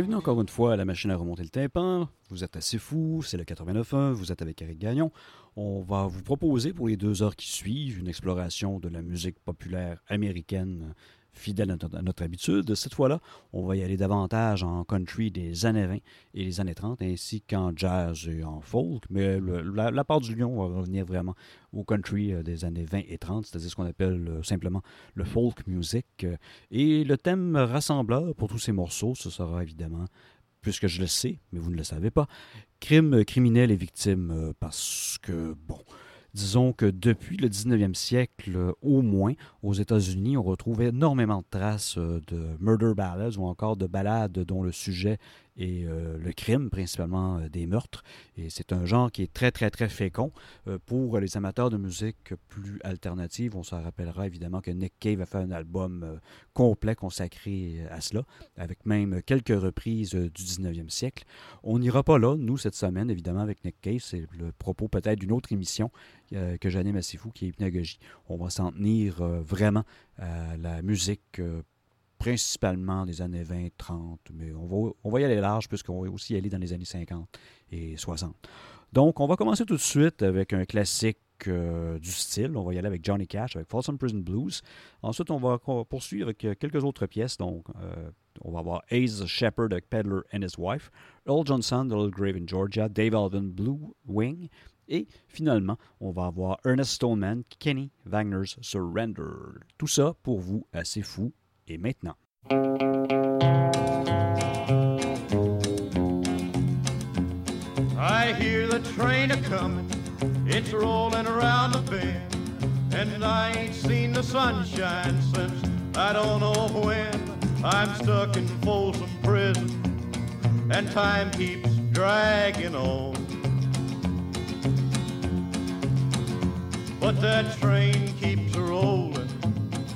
Bienvenue encore une fois à la machine à remonter le tympan. Vous êtes assez fou, c'est le 89.1, vous êtes avec Eric Gagnon. On va vous proposer pour les deux heures qui suivent une exploration de la musique populaire américaine fidèle à notre, habitude. Cette fois-là, on va y aller davantage en country des années 20 et les années 30, ainsi qu'en jazz et en folk. Mais la, part du lion va revenir vraiment au country euh, des années 20 et 30, c'est-à-dire ce qu'on appelle euh, simplement le folk music. Et le thème rassembleur pour tous ces morceaux, ce sera évidemment puisque je le sais, mais vous ne le savez pas, crime criminel et victime, euh, parce que, bon, Disons que depuis le 19e siècle, euh, au moins, aux États-Unis, on retrouve énormément de traces euh, de murder ballads ou encore de ballades dont le sujet et euh, le crime, principalement euh, des meurtres. Et c'est un genre qui est très, très, très fécond. Euh, pour les amateurs de musique plus alternative, on se rappellera évidemment que Nick Cave a fait un album complet consacré à cela, avec même quelques reprises du 19e siècle. On n'ira pas là, nous, cette semaine, évidemment, avec Nick Cave. C'est le propos peut-être d'une autre émission que j'anime à fou, qui est Hypnagogie. On va s'en tenir vraiment à la musique principalement des années 20-30, mais on va, on va y aller large puisqu'on va aussi y aller dans les années 50 et 60. Donc, on va commencer tout de suite avec un classique euh, du style. On va y aller avec Johnny Cash, avec Folsom Prison Blues. Ensuite, on va poursuivre avec euh, quelques autres pièces. Donc, euh, on va avoir Ace Shepherd avec Peddler and His Wife, Earl Johnson de Little Grave in Georgia, Dave Alvin Blue Wing, et finalement, on va avoir Ernest Stoneman, Kenny Wagner's Surrender. Tout ça pour vous assez fou et maintenant. I hear the train a comin', it's rollin' around the bend, and I ain't seen the sunshine since I don't know when. I'm stuck in Folsom Prison, and time keeps dragging on. But that train keeps rollin'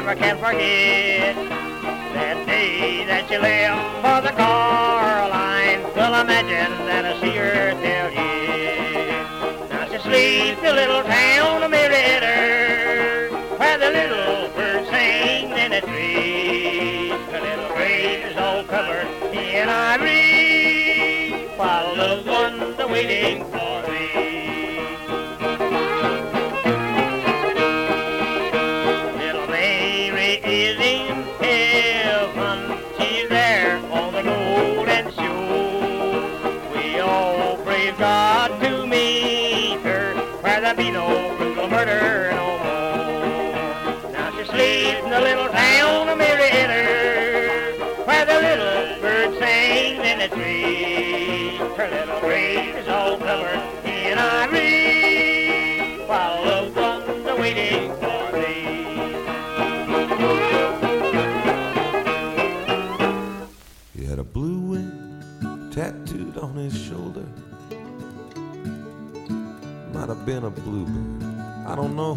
never can forget that day that you left for the Caroline. Well, imagine that I see her till you. Now she sleeps the little town of Merida, where the little birds sing in the trees. The little grave is all covered in ivory, while loved ones are waiting for me. Been a bluebird, I don't know.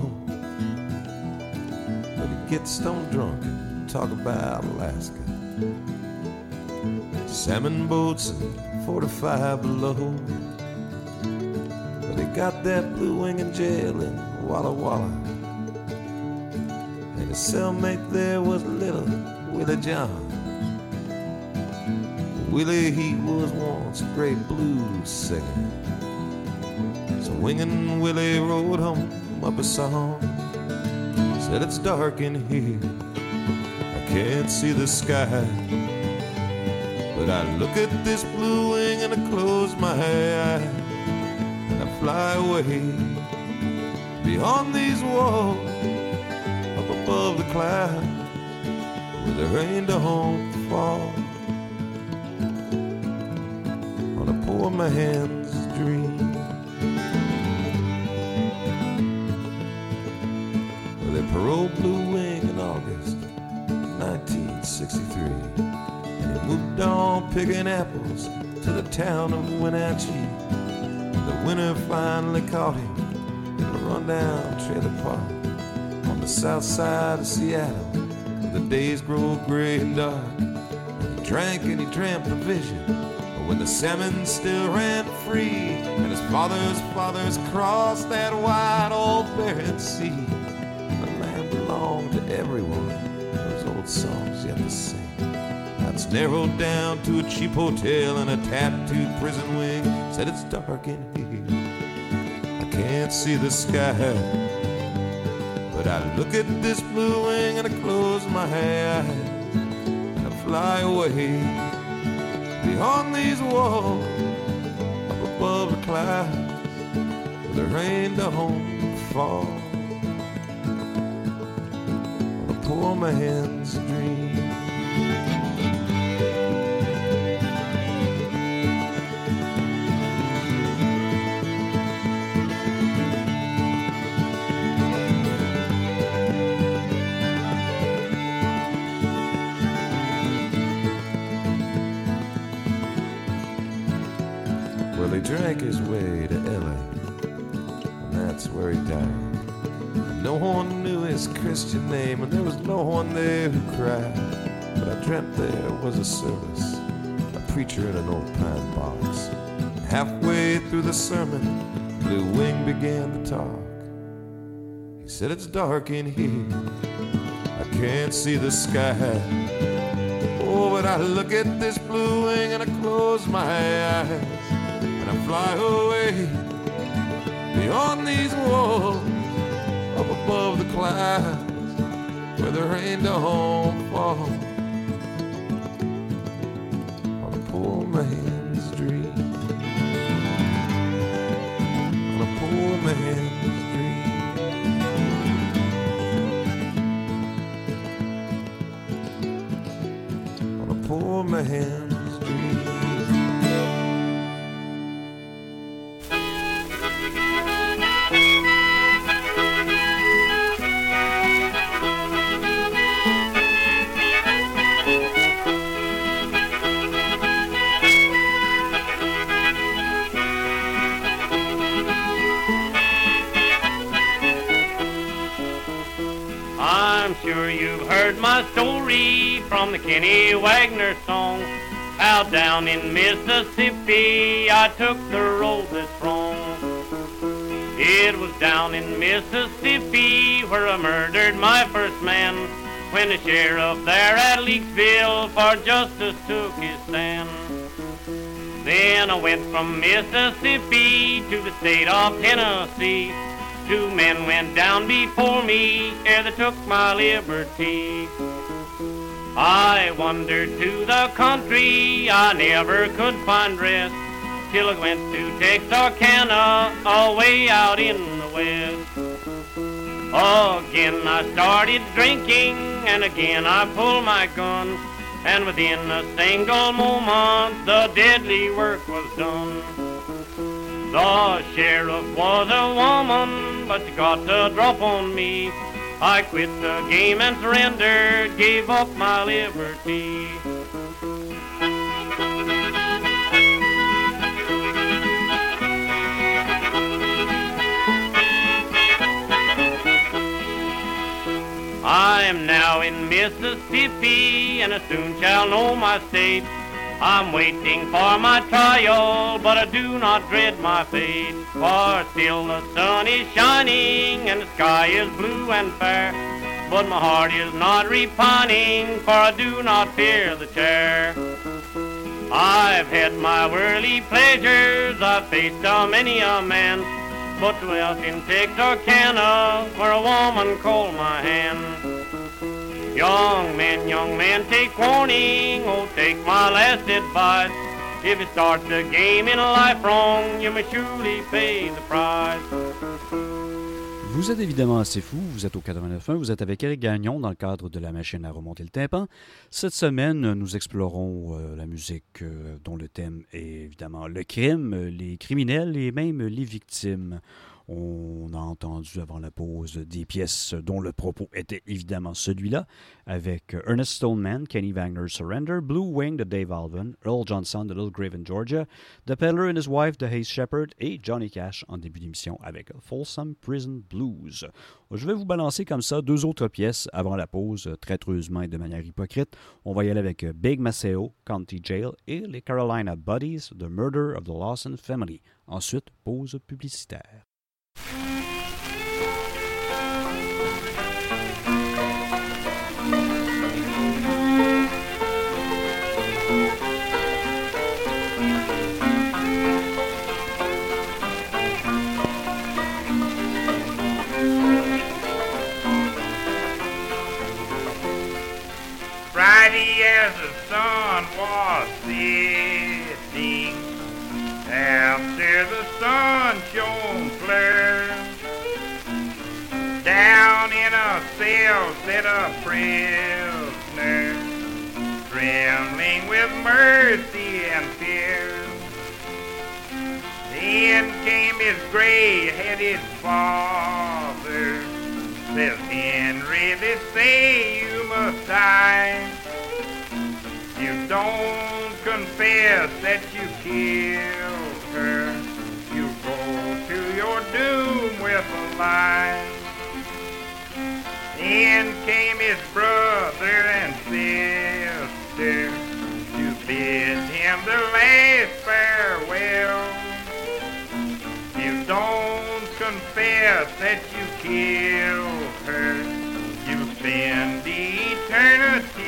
But he gets stone drunk and talk about Alaska. Salmon boats and 45 below. But he got that blue wing in jail in Walla Walla. And his cellmate there was little Willie John. Willie, he was once a great blues singer. So Wingin' Willie rode home up a song. Said it's dark in here, I can't see the sky. But I look at this blue wing and I close my eyes and I fly away beyond these walls, up above the clouds, where the rain don't fall. on a poor man's picking apples to the town of Wenatchee. The winter finally caught him in a rundown trailer park on the south side of Seattle. Where the days grow gray and dark. He drank and he dreamt the vision But when the salmon still ran free, and his father's fathers crossed that wide old barren sea. The land belonged to everyone, those old songs yet to sing. Narrowed down to a cheap hotel and a tattooed prison wing. Said it's dark in here, I can't see the sky. But I look at this blue wing and I close my eyes and I fly away beyond these walls, up above the clouds, where the rain don't fall on a poor man's dream. His way to LA, and that's where he died. No one knew his Christian name, and there was no one there who cried. But I dreamt there was a service, a preacher in an old pine box. Halfway through the sermon, Blue Wing began to talk. He said, It's dark in here, I can't see the sky. Oh, but I look at this blue wing and I close my eyes fly away beyond these walls, up above the clouds, where the rain don't down in Mississippi, I took the road that's wrong. It was down in Mississippi where I murdered my first man when the sheriff there at Leakesville for justice took his stand. Then I went from Mississippi to the state of Tennessee. Two men went down before me ere they took my liberty. I wandered to the country, I never could find rest till I went to Texarkana, away out in the west. Again I started drinking, and again I pulled my gun, and within a single moment the deadly work was done. The sheriff was a woman, but she got the drop on me. I quit the game and surrendered, gave up my liberty. I am now in Mississippi, and I soon shall know my state. I'm waiting for my trial, but I do not dread my fate. For still the sun is shining, and the sky is blue and fair. But my heart is not repining, for I do not fear the chair. I've had my worldly pleasures, I've faced a many a man, but dwelt in Texarkana, where a woman called my hand. Young men, young men, take warning, oh, take my last advice. If you start the game in life wrong, you may surely pay the price. Vous êtes évidemment assez fou, vous êtes au 89.1, vous êtes avec Eric Gagnon dans le cadre de la machine à remonter le tympan. Cette semaine, nous explorons euh, la musique euh, dont le thème est évidemment le crime, les criminels et même les victimes. On a entendu avant la pause des pièces dont le propos était évidemment celui-là, avec Ernest Stoneman, Kenny Wagner's Surrender, Blue Wing de Dave Alvin, Earl Johnson de Little Grave in Georgia, The Peddler and His Wife de Hayes Shepherd et Johnny Cash en début d'émission avec Folsom Prison Blues. Je vais vous balancer comme ça deux autres pièces avant la pause, traîtreusement et de manière hypocrite. On va y aller avec Big Maceo, County Jail et les Carolina Buddies, The Murder of the Lawson Family. Ensuite, pause publicitaire. The sun clear, down in a cell sat a prisoner, trembling with mercy and fear. Then came his gray-headed father, says Henry, they say you must die. You don't confess that you killed her. Doom with a lie. Then came his brother and sister to bid him the last farewell. You don't confess that you killed her. You spend eternity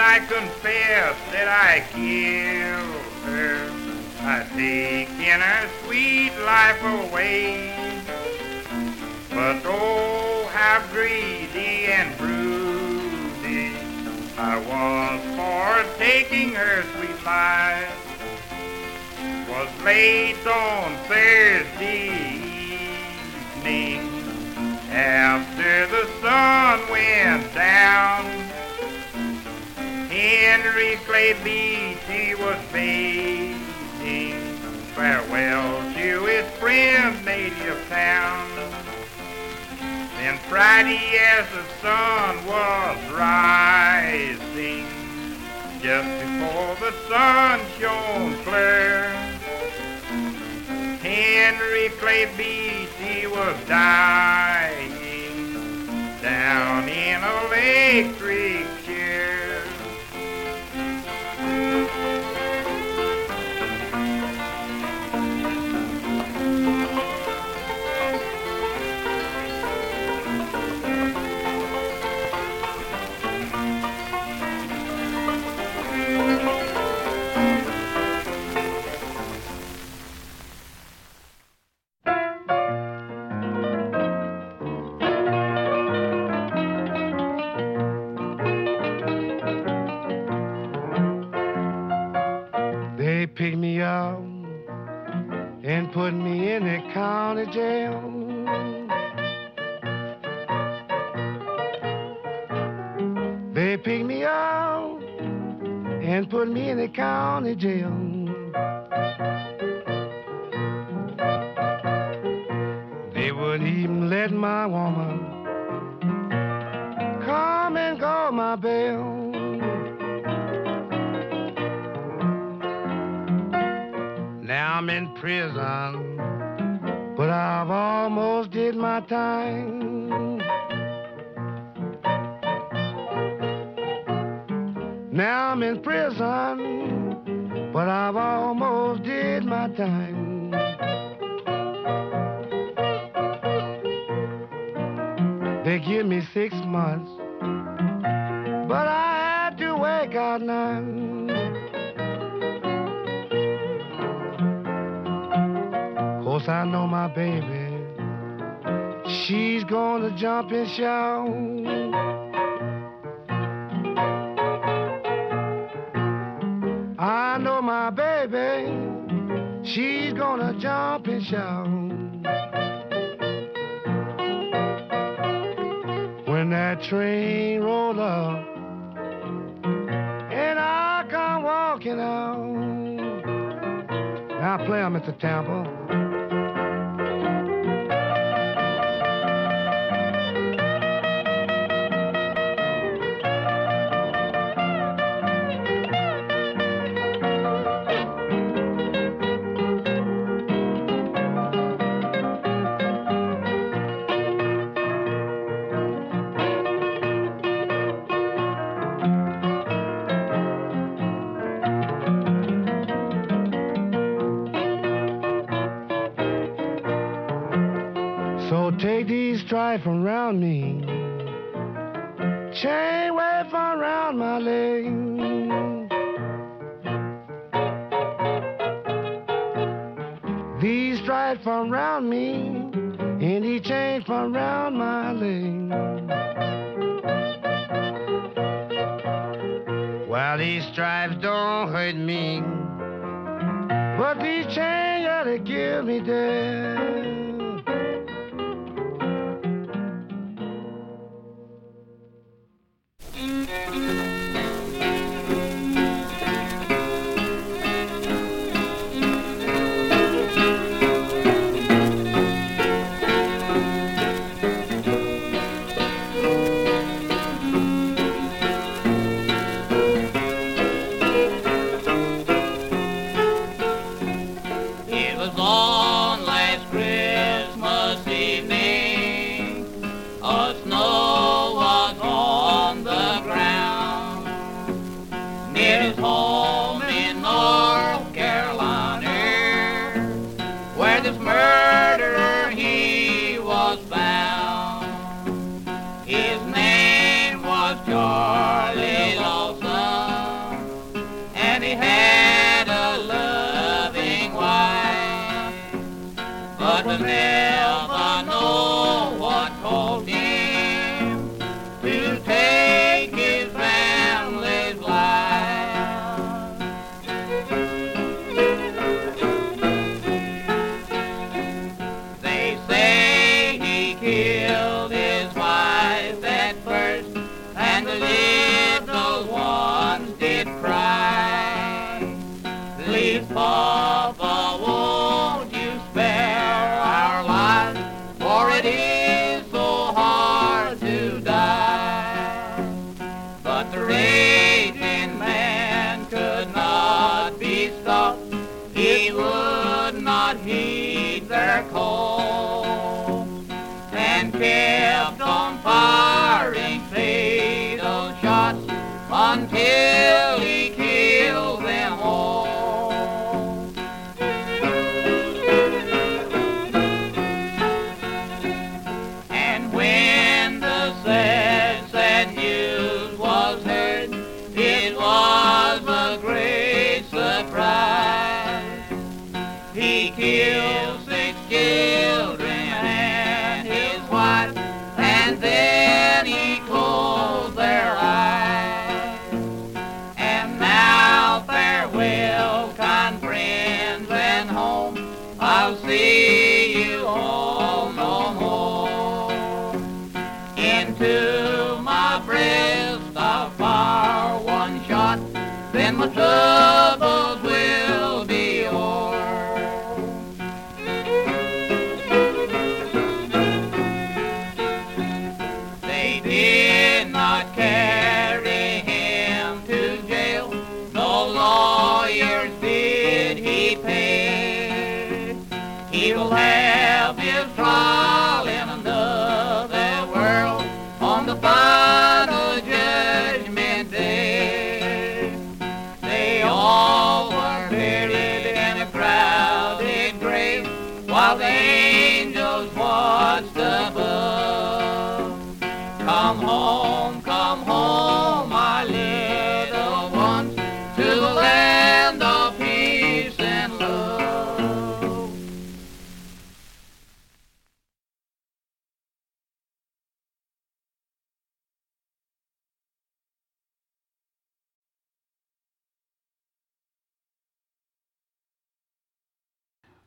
I confess that I killed her. I taken her sweet life away. But oh, how greedy and broody I was for taking her sweet life. Was late on Thursday evening after the sun went down. Henry Clay Beatty was bidding farewell to his friend's native town. Then Friday as the sun was rising, just before the sun shone clear, Henry Clay Beatty was dying down in a electric chair.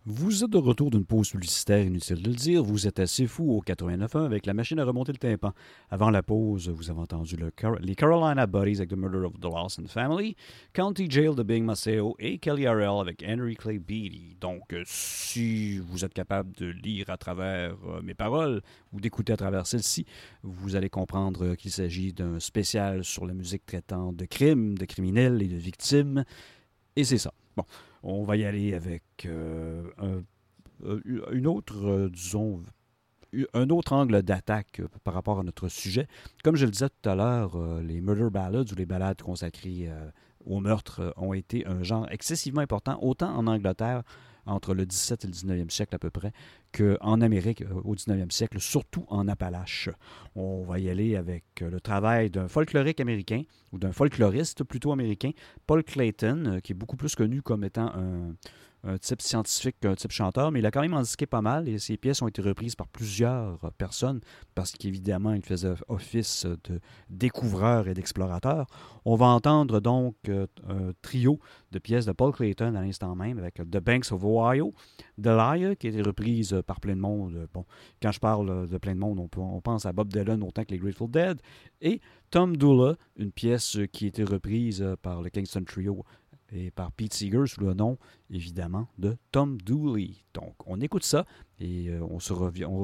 Vous êtes de retour d'une pause publicitaire, inutile de le dire. Vous êtes assez fou au 89.1 avec la machine à remonter le tympan. Avant la pause, vous avez entendu le les Carolina Buddies avec The Murder of the Lawson Family, County Jail de Bing Maceo et Kelly Harrell avec Henry Clay Beatty. Donc, euh, si vous êtes capable de lire à travers euh, mes paroles ou d'écouter à travers celles-ci, vous allez comprendre euh, qu'il s'agit d'un spécial sur la musique traitant de crimes, de criminels et de victimes. Et c'est ça. Bon, on va y aller avec euh, un- euh, une autre, euh, un autre angle d'attaque par rapport à notre sujet. Comme je le disais tout à l'heure, les murder ballads ou les ballades consacrées au meurtre ont été un genre excessivement important, autant en Angleterre entre le 17 et le 19e siècle à peu près, qu'en Amérique euh, au 19e siècle, surtout en Appalaches. On va y aller avec euh, le travail d'un folklorique américain, ou d'un folkloriste plutôt américain, Paul Clayton, euh, qui est beaucoup plus connu comme étant un, un type scientifique qu'un type chanteur, mais il a quand même indiqué pas mal et ses pièces ont été reprises par plusieurs euh, personnes parce qu'évidemment, il faisait office de découvreur et d'explorateur. On va entendre donc euh, un trio de pièces de Paul Clayton à l'instant même avec The Banks of Ohio, The Liar, qui a été reprise par plein de monde. Bon, quand je parle de plein de monde, on, on pense à Bob Dylan autant que les Grateful Dead. Et Tom Dula, une pièce qui a été reprise par le Kingston Trio et par Pete Seeger sous le nom, évidemment, de Tom Dooley. Donc, on écoute ça et euh, on,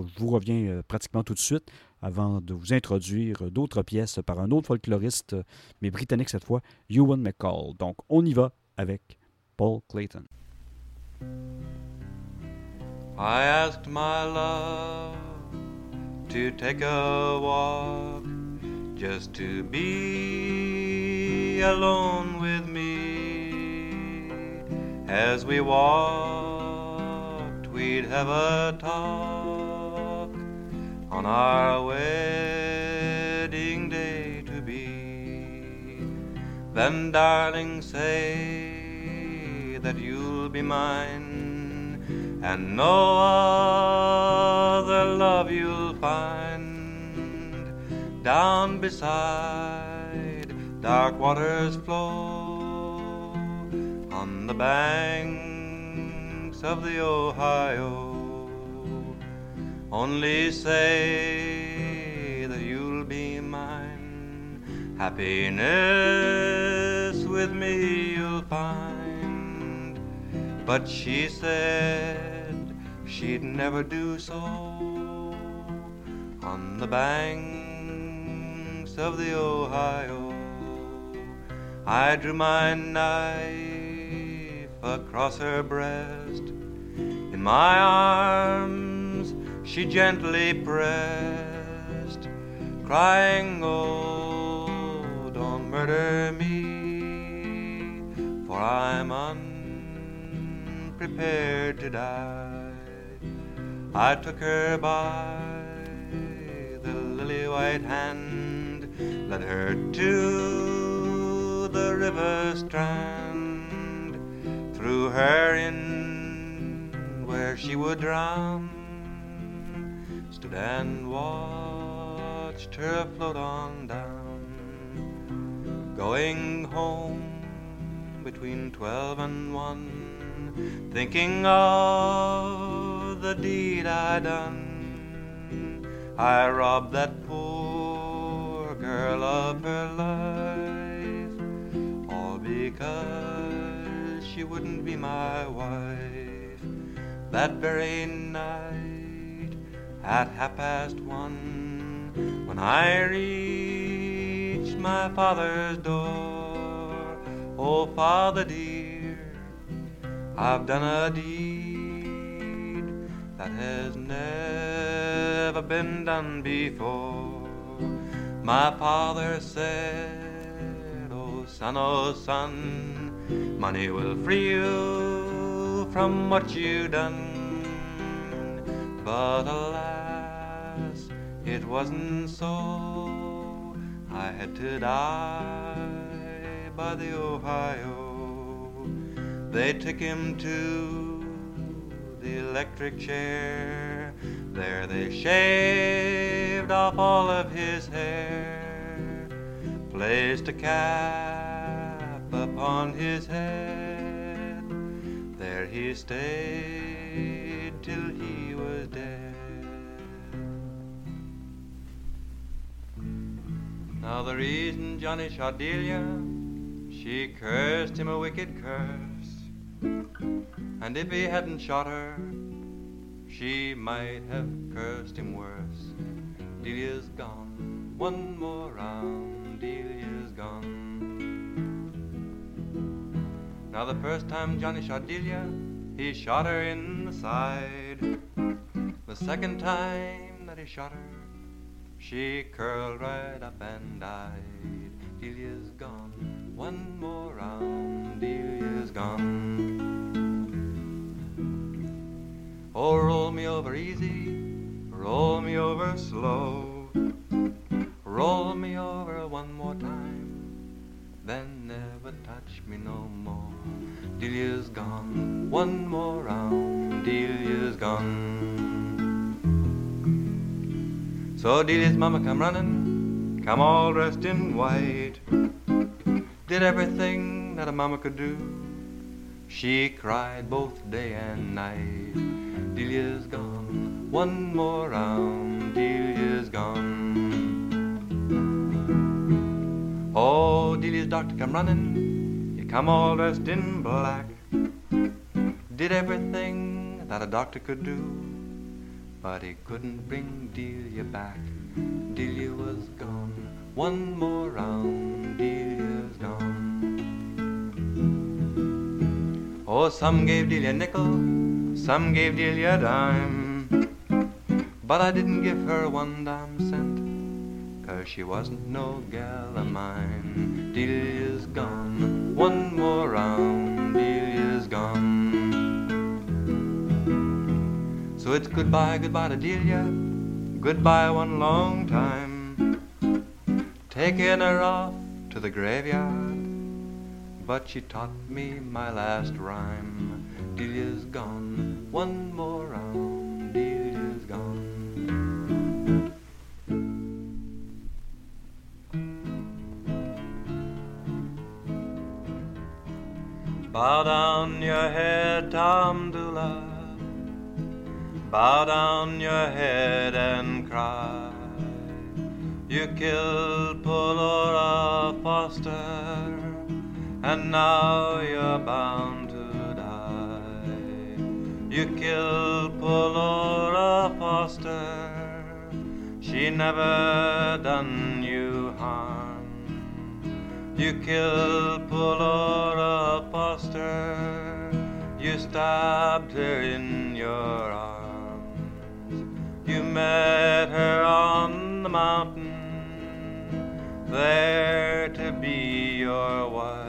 vous revient euh, pratiquement tout de suite avant de vous introduire d'autres pièces par un autre folkloriste, euh, mais britannique cette fois, Ewan McCall. Donc, on y va avec Paul Clayton. I asked my love to take a walk, just to be alone with me. As we walked, we'd have a talk on our wedding day to be. Then, darling, say that you'll be mine and no other love you'll find down beside dark waters flow on the banks of the Ohio. Only say that you'll be mine. Happiness with me you'll find. But she said she'd never do so on the banks of the Ohio. I drew my knife across her breast. In my arms she gently pressed, crying, Oh, don't murder me, for I'm unprepared to die. I took her by the lily white hand, led her to the river strand, threw her in where she would drown, stood and watched her float on down going home between twelve and one, thinking of the deed I done. I robbed that poor girl of her life, all because she wouldn't be my wife. That very night at half past one, when I reached my father's door, oh father dear, I've done a deed that has never been done before. My father said, Oh son, oh son, money will free you from what you've done. But alas, it wasn't so. I had to die by the Ohio. They took him to the electric chair. There they shaved off all of his hair, placed a cap upon his head. There he stayed till he was dead. Now the reason Johnny shot Delia, she cursed him a wicked curse. And if he hadn't shot her, she might have cursed him worse. Delia's gone, one more round, Delia's gone. Now the first time Johnny shot Delia, he shot her in the side. The second time that he shot her, she curled right up and died. Delia's gone, one more round, Delia's gone. Oh, roll me over easy, roll me over slow, roll me over one more time, then never touch me no more. Delia's gone, one more round, Delia's gone. So Delia's mama come running, come all dressed in white, did everything that a mama could do. She cried both day and night. Delia's gone, one more round, Delia's gone. Oh, Delia's doctor come running, he come all dressed in black. Did everything that a doctor could do, but he couldn't bring Delia back. Delia was gone, one more round, Delia's gone. Oh, some gave Delia a nickel, some gave Delia a dime. But I didn't give her one damn cent, she wasn't no gal of mine. Delia's gone, one more round, Delia's gone. So it's goodbye, goodbye to Delia, goodbye one long time. Taking her off to the graveyard, but she taught me my last rhyme. Delia's gone, one more round, Bow down your head, Tom Dula. Bow down your head and cry. You killed poor Laura Foster, and now you're bound to die. You killed poor Laura Foster, she never done. You killed poor Laura Foster, you stabbed her in your arms. You met her on the mountain, there to be your wife.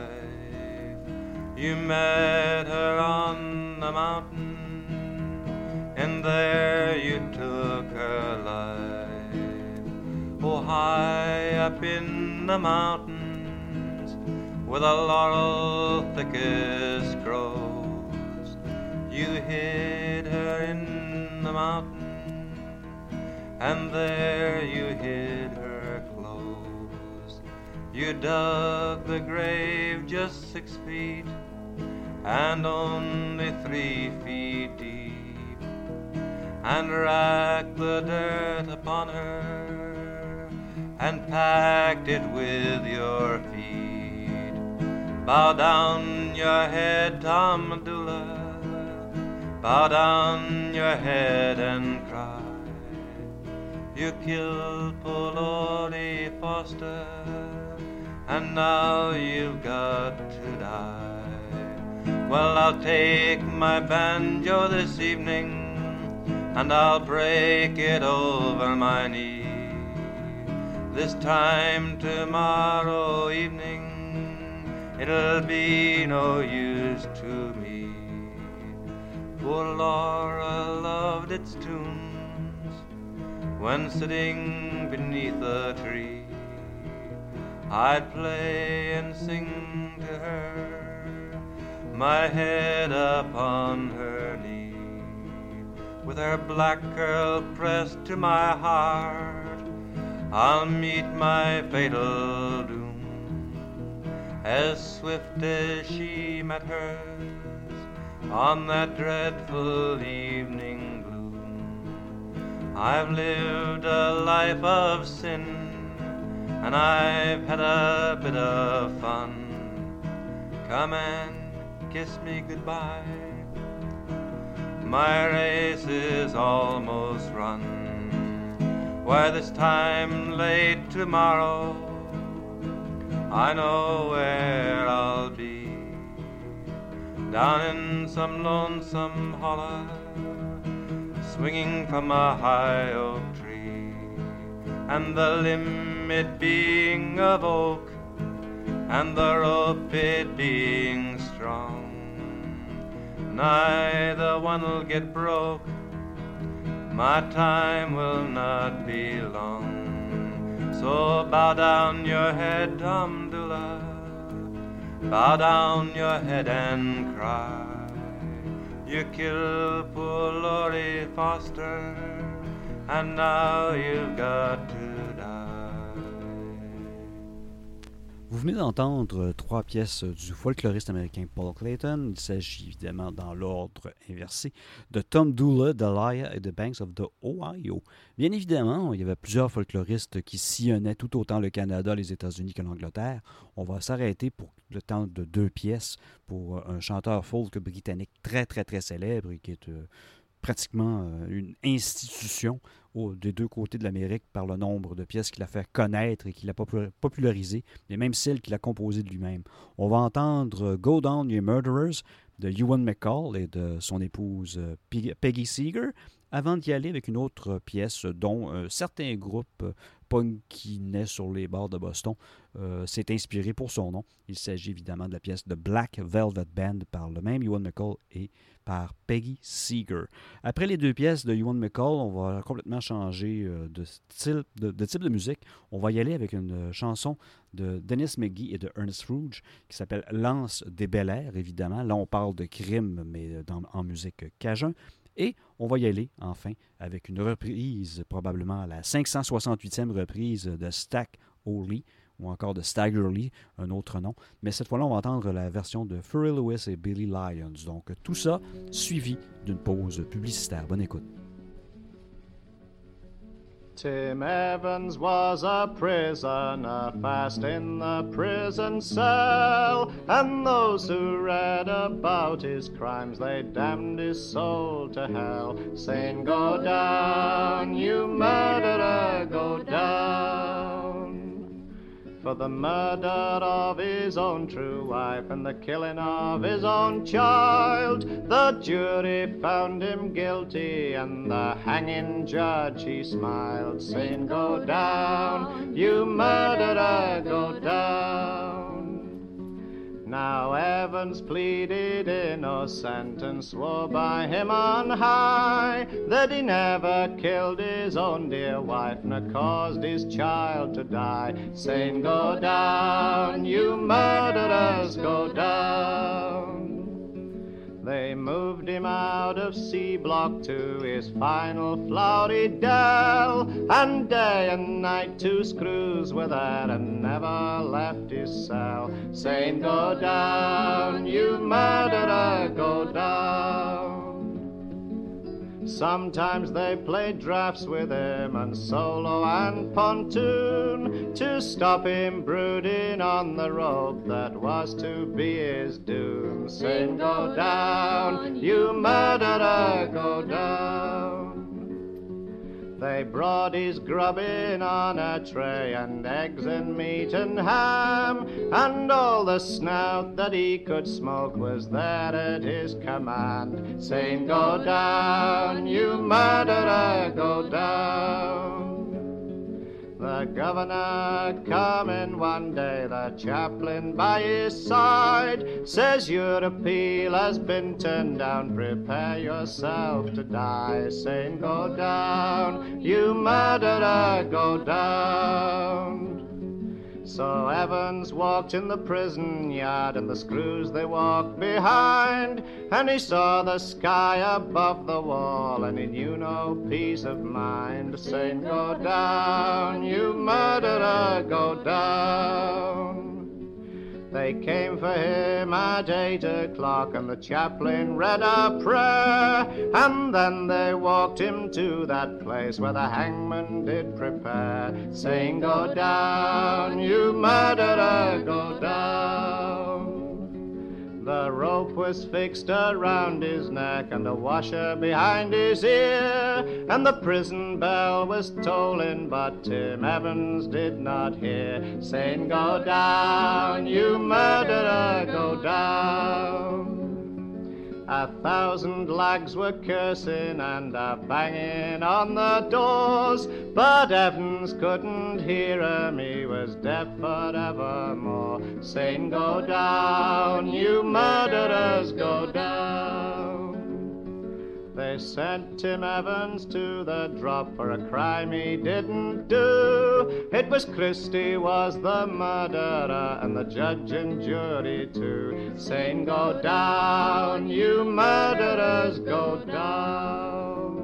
You met her on the mountain, and there you took her life. Oh, high up in the mountains, where the laurel thickest grows, you hid her in the mountain, and there you hid her clothes. You dug the grave just six feet and only three feet deep, and racked the dirt upon her, and packed it with your feet. Bow down your head, Tom Dula, bow down your head and cry. You killed poor Lordy Foster, and now you've got to die. Well, I'll take my banjo this evening and I'll break it over my knee. This time tomorrow evening, it'll be no use to me. For Laura loved its tunes when sitting beneath a tree. I'd play and sing to her my head upon her knee, with her black curl pressed to my heart, I'll meet my fatal doom as swift as she met hers on that dreadful evening gloom. I've lived a life of sin, and I've had a bit of fun. Come and kiss me goodbye. My race is almost run. Why, this time late tomorrow, I know where I'll be. Down in some lonesome hollow, swinging from a high oak tree, and the limb it being of oak, and the rope it being strong neither one'll get broke. My time will not be long. So bow down your head, Tom Dula. Bow down your head and cry. You killed poor Laurie Foster, and now you've got to Vous venez d'entendre trois pièces du folkloriste américain Paul Clayton. Il s'agit évidemment dans l'ordre inversé de Tom Dooley, Delia et The Banks of the Ohio. Bien évidemment, il y avait plusieurs folkloristes qui sillonnaient tout autant le Canada, les États-Unis que l'Angleterre. On va s'arrêter pour le temps de deux pièces pour un chanteur folk britannique très très très célèbre et qui est euh, pratiquement euh, une institution des deux côtés de l'Amérique par le nombre de pièces qu'il a fait connaître et qu'il a popularisées, et même celles qu'il a composées de lui-même. On va entendre Go Down Your Murderers de Ewan McCall et de son épouse euh, Peggy Seeger, avant d'y aller avec une autre pièce dont un certain groupe punk qui sur les bords de Boston euh, s'est inspiré pour son nom. Il s'agit évidemment de la pièce de Black Velvet Band par le même Ewan McCall et par Peggy Seeger. Après les deux pièces de Ewan McCall, on va complètement changer euh, de, style, de, type de musique. On va y aller avec une euh, chanson de Dennis McGee et de Ernest Rouge qui s'appelle Lance des Bel Airs, évidemment. Là, on parle de crime, mais euh, en musique cajun. Et on va y aller, enfin, avec une reprise, probablement la 568e reprise de Stack O'Lee, ou encore de Staggerly, un autre nom. Mais cette fois-là, on va entendre la version de Furry Lewis et Billy Lyons. Donc tout ça suivi d'une pause publicitaire. Bonne écoute. Tim Evans was a prisoner fast in the prison cell, and those who read about his crimes, they damned his soul to hell, saying, Go down, you murderer, go down for the murder of his own true wife and the killing of his own child. The jury found him guilty, and the hanging judge he smiled, saying, Go down, you murderer, go down. Now Evans pleaded innocent and swore by him on high that he never killed his own dear wife nor caused his child to die. Saying, Go down, you murderers, go down. They moved him out of C block to his final flowery dell, and day and night two screws were there and never left his cell, saying, Go down, you murderer, go down. Sometimes they played drafts with him and solo and pontoon to stop him brooding on the rope that was to be his doom. Saying, Go down, you murderer, go down. They brought his grub in on a tray and eggs and meat and ham, and all the snout that he could smoke was there at his command, saying, Go down, you murderer, go down. The governor coming one day, the chaplain by his side says your appeal has been turned down. Prepare yourself to die. Saying, Go down, you murderer, go down. So Evans walked in the prison yard, and the screws they walked behind. And he saw the sky above the wall, and he knew no peace of mind. Saying, Go down, you murderer, go down. They came for him at eight o'clock, and the chaplain read a prayer. And then they walked him to that place where the hangman did prepare, saying, Go down, you murderer, go down. The rope was fixed around his neck and a washer behind his ear, and the prison bell was tolling, but Tim Evans did not hear, saying, Go down, you murderer, go down. A thousand lags were cursing and a banging on the doors, but Evans couldn't hear 'em, he was deaf forevermore, saying, Go down, you murderers, go. They sent Tim Evans to the drop for a crime he didn't do. It was Christie was the murderer and the judge and jury too, saying, Go down, you murderers, go down.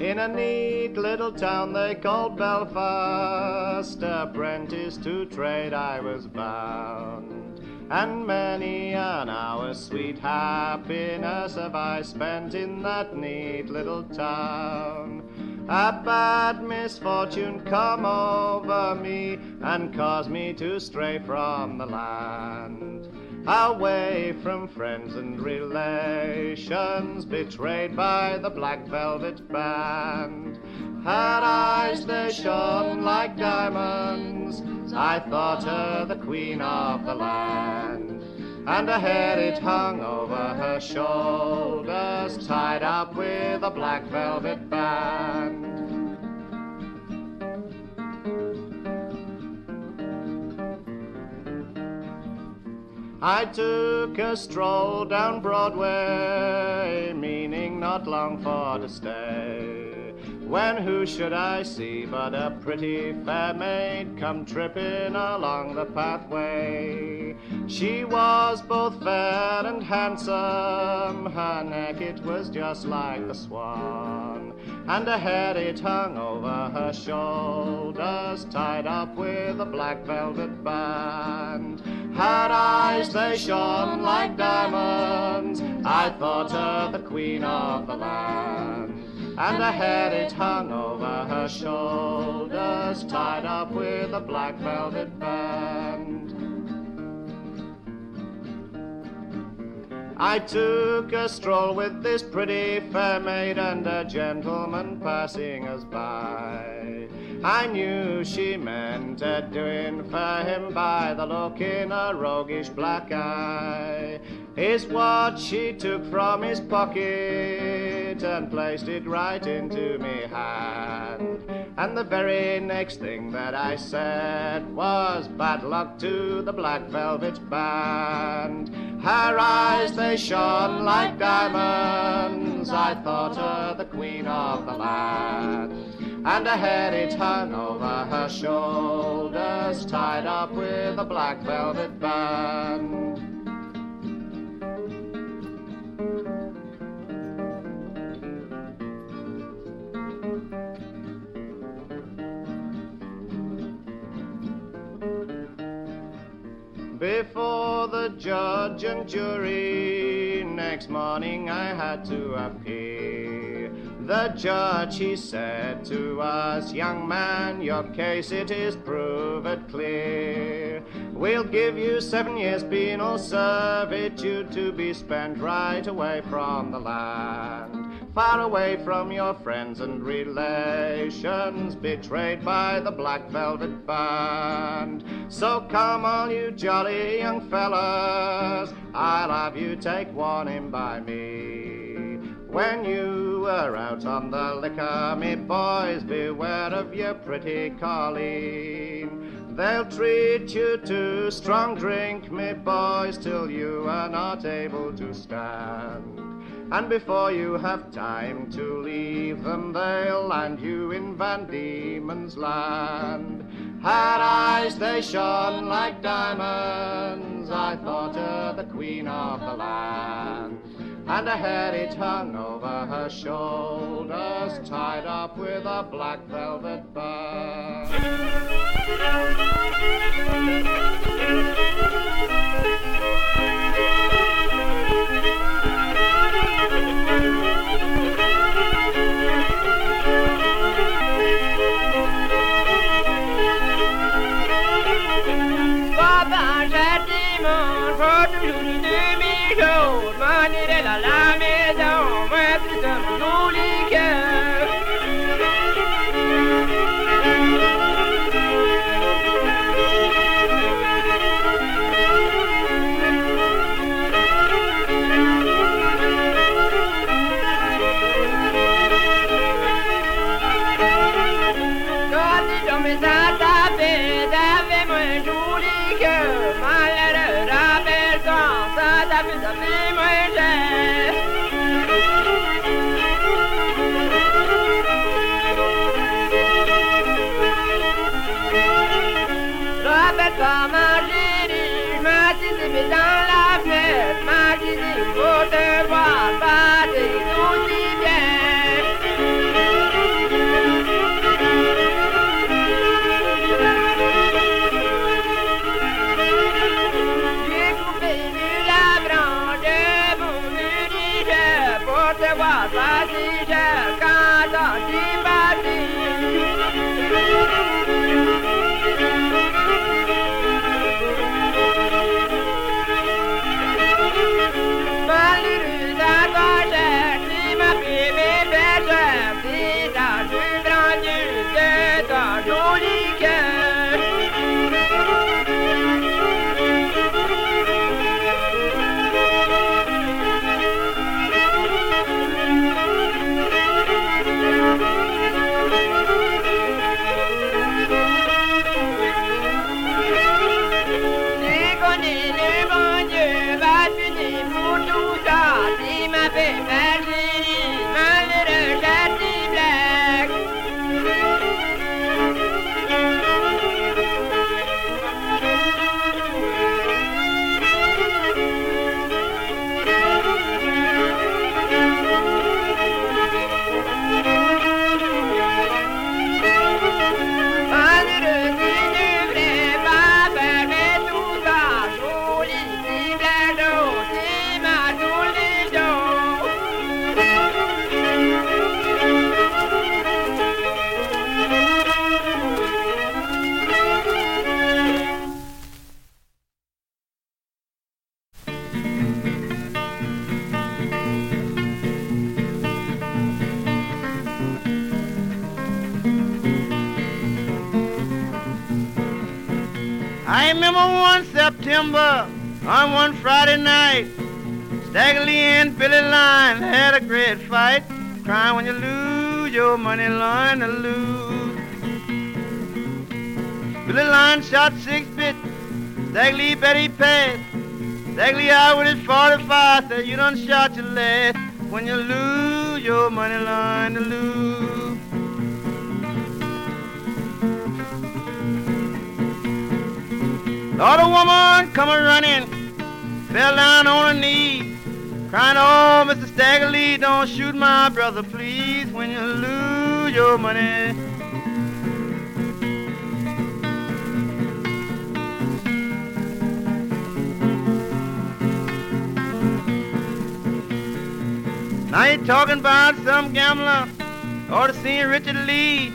In a neat little town they called Belfast, apprentice to trade I was bound. And many an hour sweet happiness have I spent in that neat little town. A bad misfortune come over me and caused me to stray from the land. Away from friends and relations, betrayed by the black velvet band. Her eyes they shone like diamonds, I thought her the queen of the land. And her hair it hung over her shoulders, tied up with a black velvet band. I took a stroll down Broadway, meaning not long for to stay. When who should I see but a pretty fair maid come tripping along the pathway? She was both fair and handsome, her neck it was just like the swan, and her hair it hung over her shoulders, tied up with a black velvet band. Her eyes they shone like diamonds, I thought her the queen of the land and her hair it hung over her shoulders, tied up with a black velvet band. I took a stroll with this pretty fair maid and a gentleman passing us by. I knew she meant a doing for him by the look in her roguish black eye. His watch he took from his pocket and placed it right into me hand. And the very next thing that I said was bad luck to the Black Velvet Band. Her eyes, they shone like diamonds. I thought her the queen of the land. And her hair it hung over her shoulders, tied up with a black velvet band. Before the judge and jury, next morning I had to appear. The judge, he said to us, Young man, your case it is proved clear. We'll give you seven years penal servitude to be spent right away from the land far away from your friends and relations, betrayed by the Black Velvet Band. So come, all you jolly young fellas, I'll have you take warning by me. When you are out on the liquor, me boys, beware of your pretty Colleen. They'll treat you to strong drink, me boys, till you are not able to stand. And before you have time to leave them, they'll land you in Van Diemen's land. Her eyes, they shone like diamonds. I thought her the queen of the land. And her hair it hung over her shoulders, tied up with a black velvet band. I remember one September on one Friday night Stagger Lee and Billy Line had a great fight. Crying when you lose your money, line to lose. Billy Line shot six bits. Stagger Lee bet he passed. Stagger Lee out with his 45. Said you done shot your last. When you lose your money, line to lose. Lord, a woman come a running, fell down on her knee, crying, "Oh, Mr. Stagger Lee, don't shoot my brother, please. When you lose your money." Now you talking about some gambler, ought to see Richard Lee.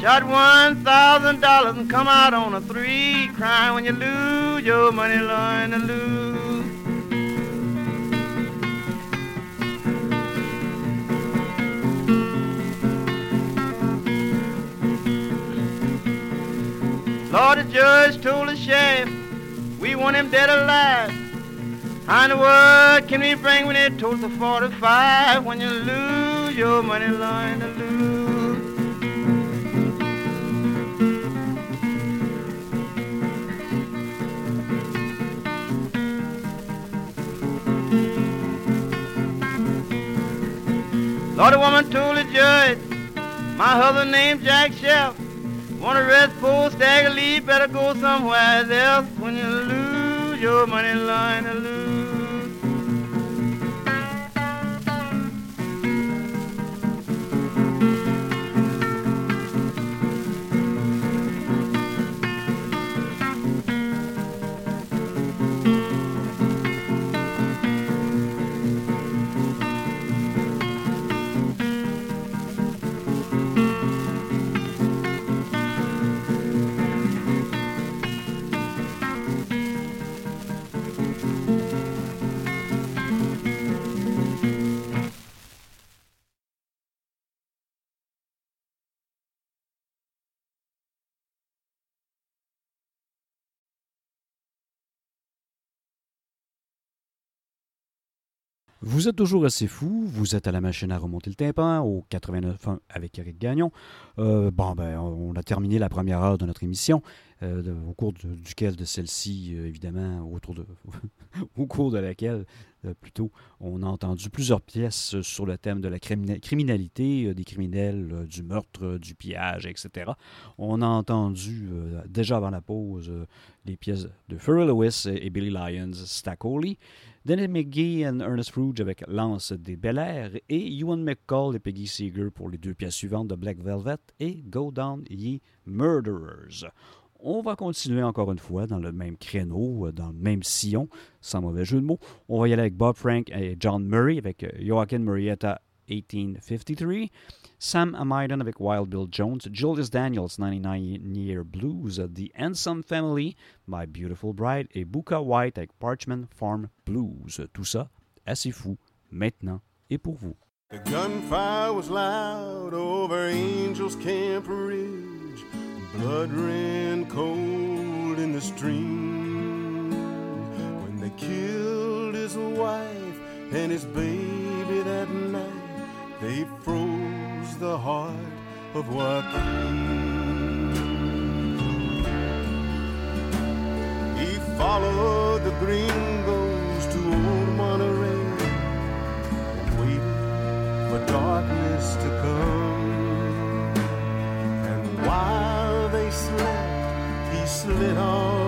Shot one thousand dollars and come out on a three. Crying when you lose your money, line to lose. Lord, the judge told the sheriff, we want him dead alive. How in the world can we bring when it told the 45 when you lose your money, line to lose? Lord, a woman told the judge, my husband named Jack Shelf. Wanna rest poor stagger leave, better go somewhere else when you lose your money line lose. Vous êtes toujours assez fou, vous êtes à la machine à remonter le tympan au 89.1 avec Eric Gagnon. Euh, bon, ben, on a terminé la première heure de notre émission, euh, au cours de- duquel de celle-ci, euh, évidemment, autour de, au cours de laquelle, plutôt, on a entendu plusieurs pièces sur le thème de la crimina- criminalité, des criminels, du meurtre, du pillage, etc. On a entendu, déjà avant la pause, les pièces de Pharrell Lewis et Billy Lyons, Stack Dennis McGee et Ernest Rouge avec Lance des Bel Air et Ewan McCall et Peggy Seeger pour les deux pièces suivantes de Black Velvet et Go Down Ye Murderers. On va continuer encore une fois dans le même créneau, euh, dans le même sillon, sans mauvais jeu de mots. On va y aller avec Bob Frank et John Murray avec euh, Joaquin Murrieta 1853. Sam Amidon avec Wild Bill Jones, Julius Daniels 99 Year Blues, uh, The Handsome Family, My Beautiful Bride et Bukka White avec Parchman Farm Blues. Uh, tout ça, à CFOU, maintenant et pour vous. The gunfire was loud over Angel's Camp Ridge. Blood ran cold in the stream. When they killed his wife and his baby that night, they froze the heart of what He followed the gringos to old Monterey and for darkness to come. And while they slept, he slid all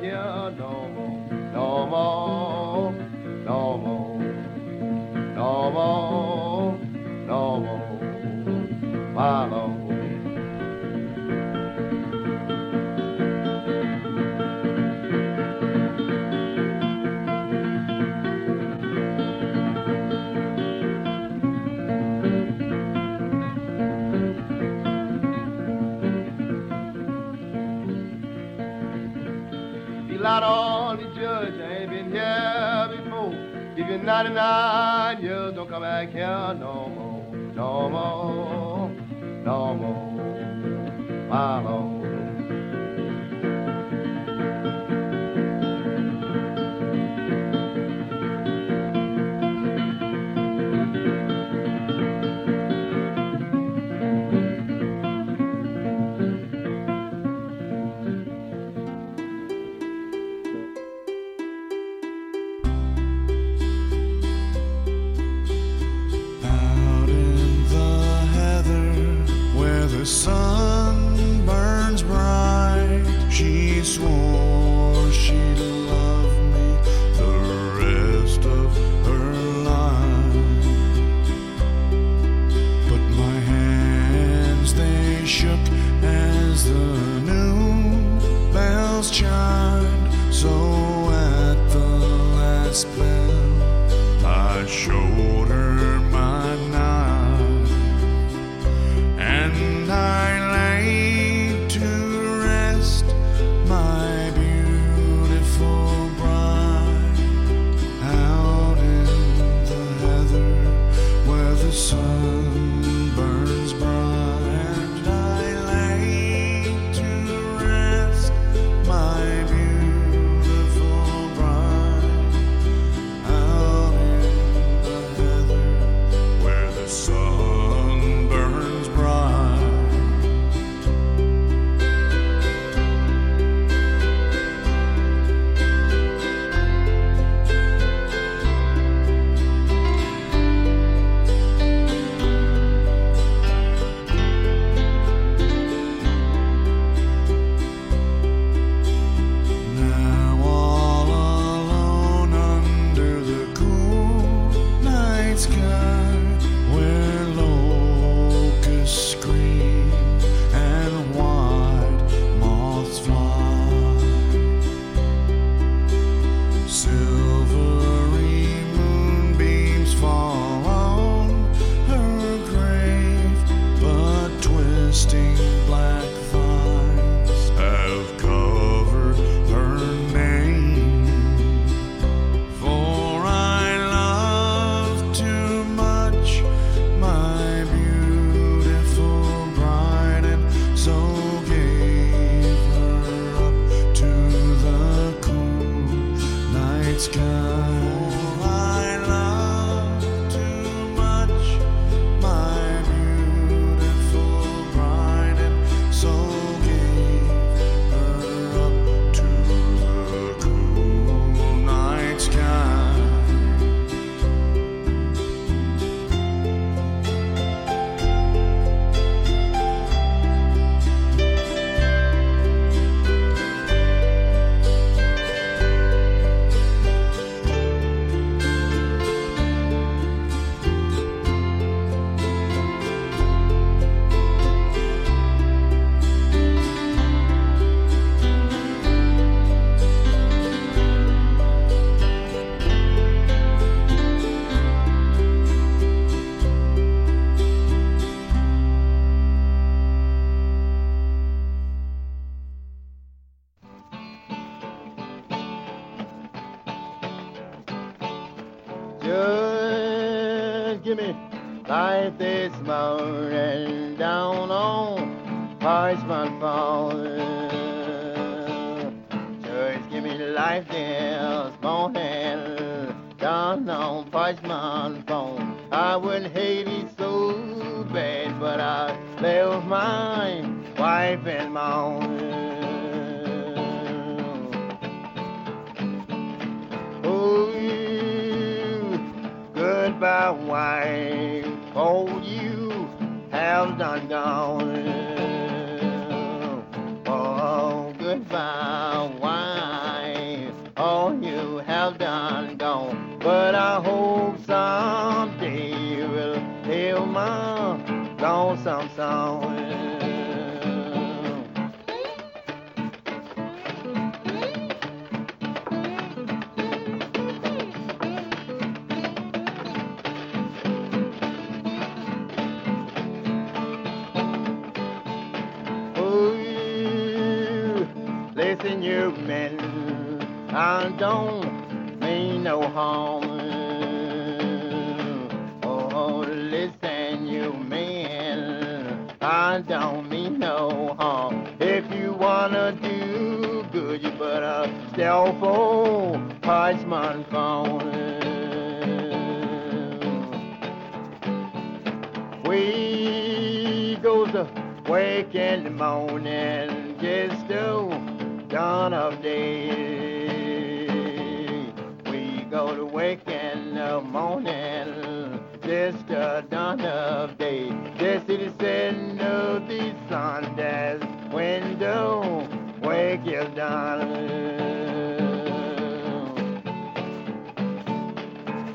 years. Don't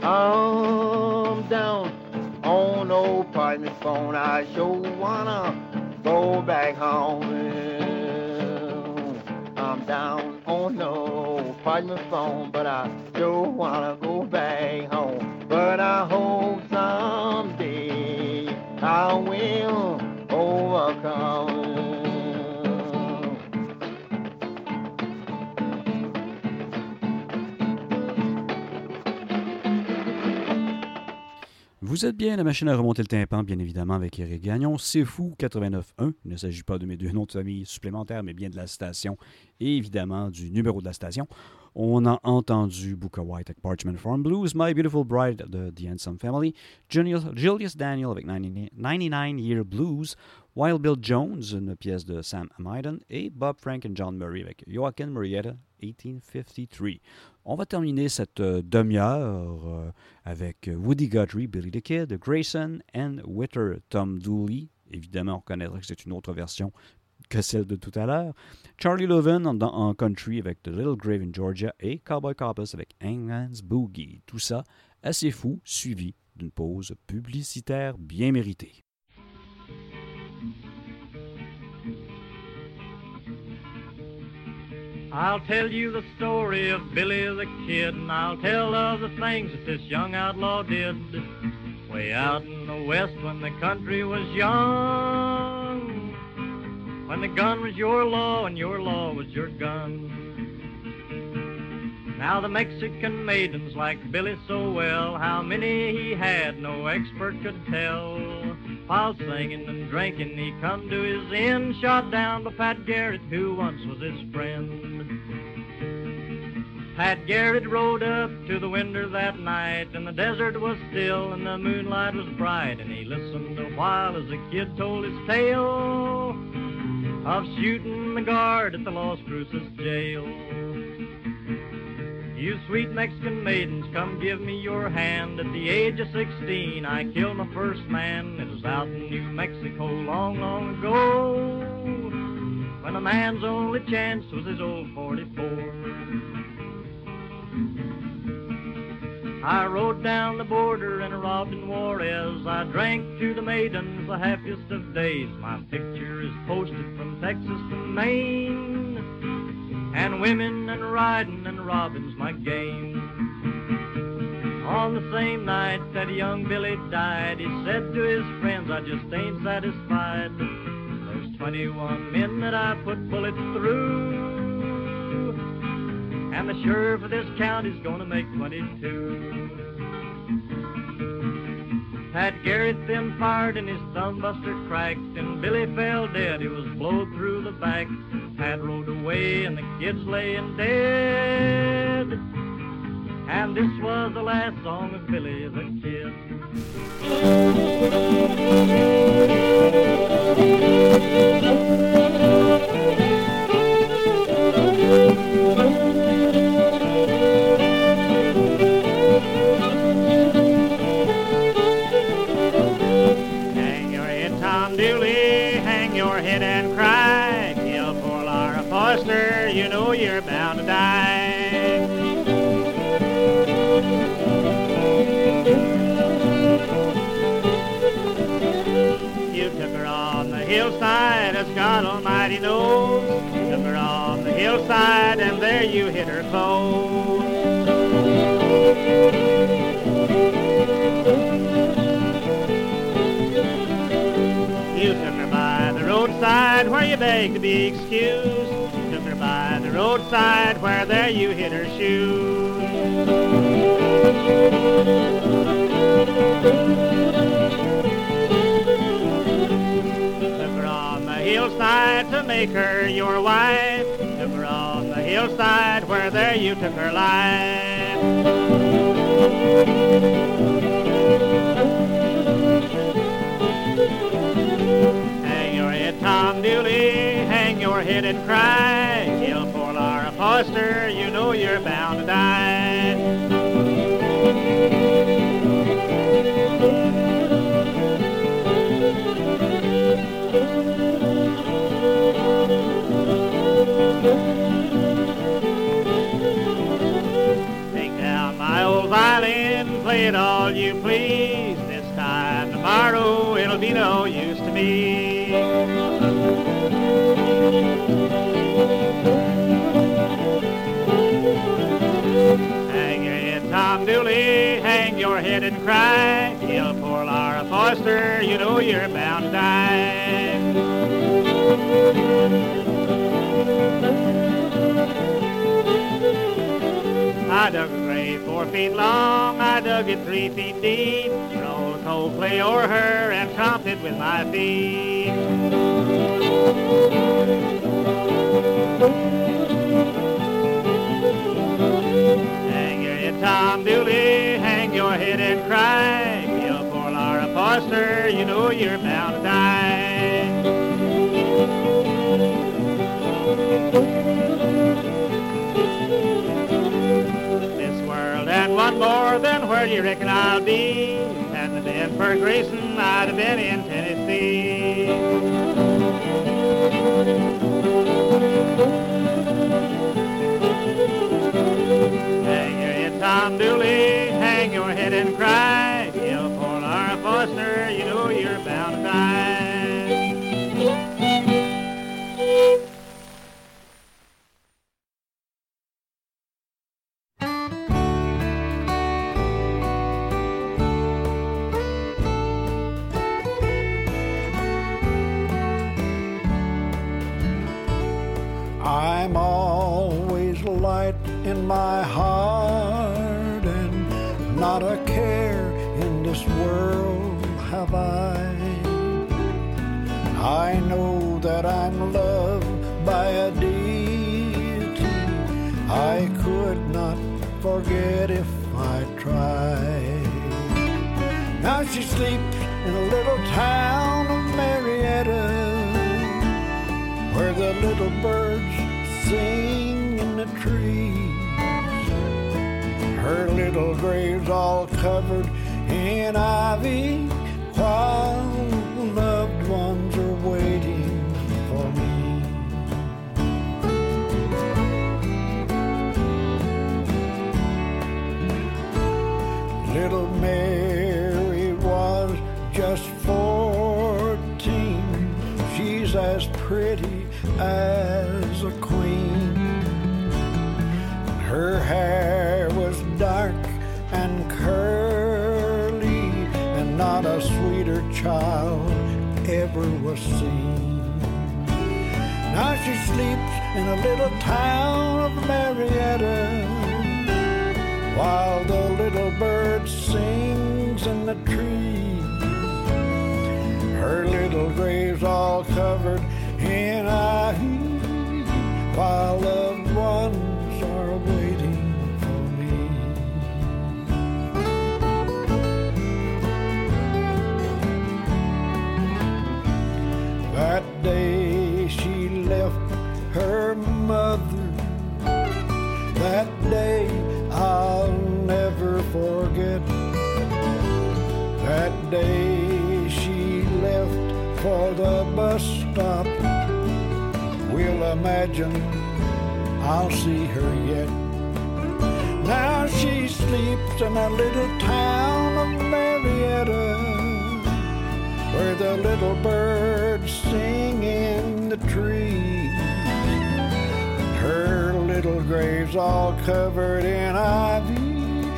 I'm down on old partner's phone. I sure wanna go back home. I'm down on no partner's phone, but I sure wanna go back home. Vous êtes bien la machine à remonter le tympan, bien évidemment, avec Eric Gagnon. C'est fou, 89.1. Il ne s'agit pas de mes deux noms de famille supplémentaires, mais bien de la station et évidemment du numéro de la station. On a entendu Booker White avec Parchment Farm Blues, My Beautiful Bride de The Handsome Family, Julius, Daniel avec 99 Year Blues, Wild Bill Jones, une pièce de Sam Amidon, et Bob Frank et John Murray avec Joaquin Murrieta, 1853. On va terminer cette euh, demi-heure euh, avec Woody Guthrie, Billy the Kid, Grayson and Witter, Tom Dooley. Évidemment, on reconnaîtra que c'est une autre version que celle de tout à l'heure. Charlie Loven en, country avec The Little Grave in Georgia et Cowboy Corpus avec Hangman's Boogie. Tout ça assez fou, suivi d'une pause publicitaire bien méritée. I'll tell you the story of Billy the Kid, and I'll tell of the things that this young outlaw did. Way out in the west when the country was young, when the gun was your law and your law was your gun. Now the Mexican maidens liked Billy so well, how many he had no expert could tell. While singing and drinking, he come to his end, shot down by Pat Garrett, who once was his friend. Pat Garrett rode up to the winder that night, and the desert was still and the moonlight was bright, and he listened a while as the kid told his tale of shooting the guard at the Los Cruces jail. You sweet Mexican maidens, come give me your hand. At the age of 16, I killed my first man. It was out in New Mexico long, long ago, when a man's only chance was his old 44. I rode down the border and robbed in Juarez. I drank to the maidens the happiest of days. My picture is posted from Texas to Maine. And women and riding and robbing's my game. On the same night that young Billy died, he said to his friends, I just ain't satisfied. There's 21 men that I put bullets through. And the sheriff of this county's gonna make 22. Pat Garrett then fired and his sunbuster cracked and Billy fell dead. He was blowed through the back. Pat rode away and the kids laying dead. And this was the last song of Billy the Kid. Make her your wife. Took her on the hillside where there you took her life. Hang your head, Tom Dooley, hang your head and cry. Kill poor Laura Foster, you know you're bound to die. Four feet long, I dug it three feet deep. Rolled cold clay o'er her and tromped it with my feet. Hang your head, Tom Dooley, hang your head and cry. Kill poor Laura Foster, you know you're bound to die. More, than where do you reckon I'll be? It been for Grayson, I'd have been in Tennessee. Care in this world have I. I know that I'm loved by a deity I could not forget if I tried. Now she sleeps in a little town of Marietta where the little birds sing in the trees. Her little grave's all covered in ivy while loved ones are waiting for me. Little Mary was just fourteen. She's as pretty as a queen. Her hair Never was seen. Now she sleeps in a little town of Marietta, while the little bird sings in the trees. Her little grave's all covered in ivy, while loved ones day I'll never forget. That day she left for the bus stop. We'll imagine I'll see her yet. Now she sleeps in a little town of Marietta, where the little birds sing in the trees. Little grave's all covered in ivy,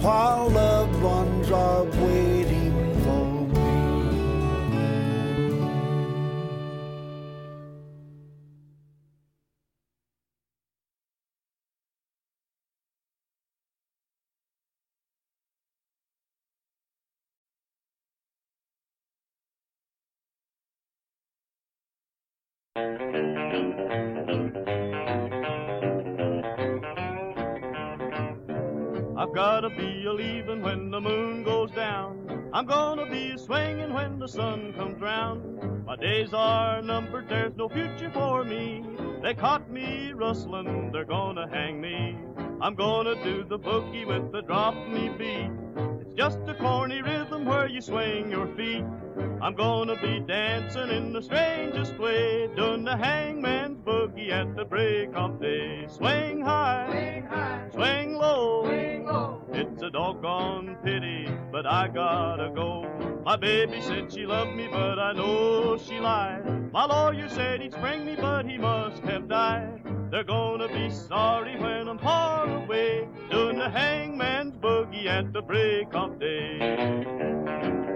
While loved ones are I've gotta be a leaving when the moon goes down. I'm gonna be swinging when the sun comes round. My days are numbered, there's no future for me. They caught me rustling, they're gonna hang me. I'm gonna do the boogie with the drop me beat. It's just a corny rhythm where you swing your feet. I'm gonna be dancing in the strangest way, doing the hangman's boogie at the break of day. Swing high, swing, high, swing low, swing low. It's a doggone pity, but I gotta go. My baby said she loved me, but I know she lied. My lawyer said he'd spring me, but he must have died. They're gonna be sorry when I'm far away, doing the hangman's boogie at the break of day.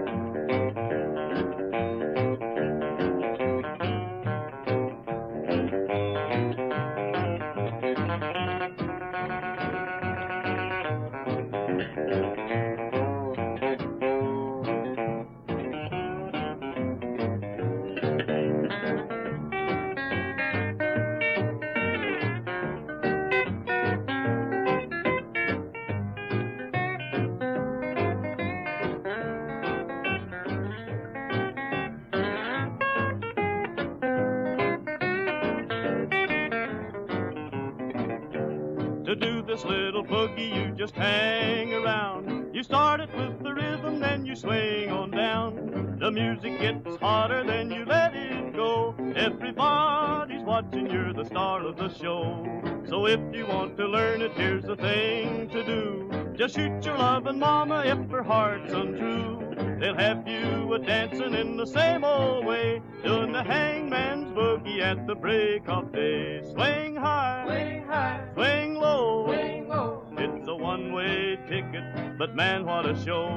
This little boogie, you just hang around. You start it with the rhythm, then you swing on down. The music gets hotter, then you let it go. Everybody's watching, you're the star of the show. So if you want to learn it, here's the thing to do. Just shoot your loving mama if her heart's untrue. They'll have you a dancing in the same old way, doing the hangman's boogie at the break of day. Swing high, swing high, swing low, swing low. It's a one-way ticket, but man, what a show!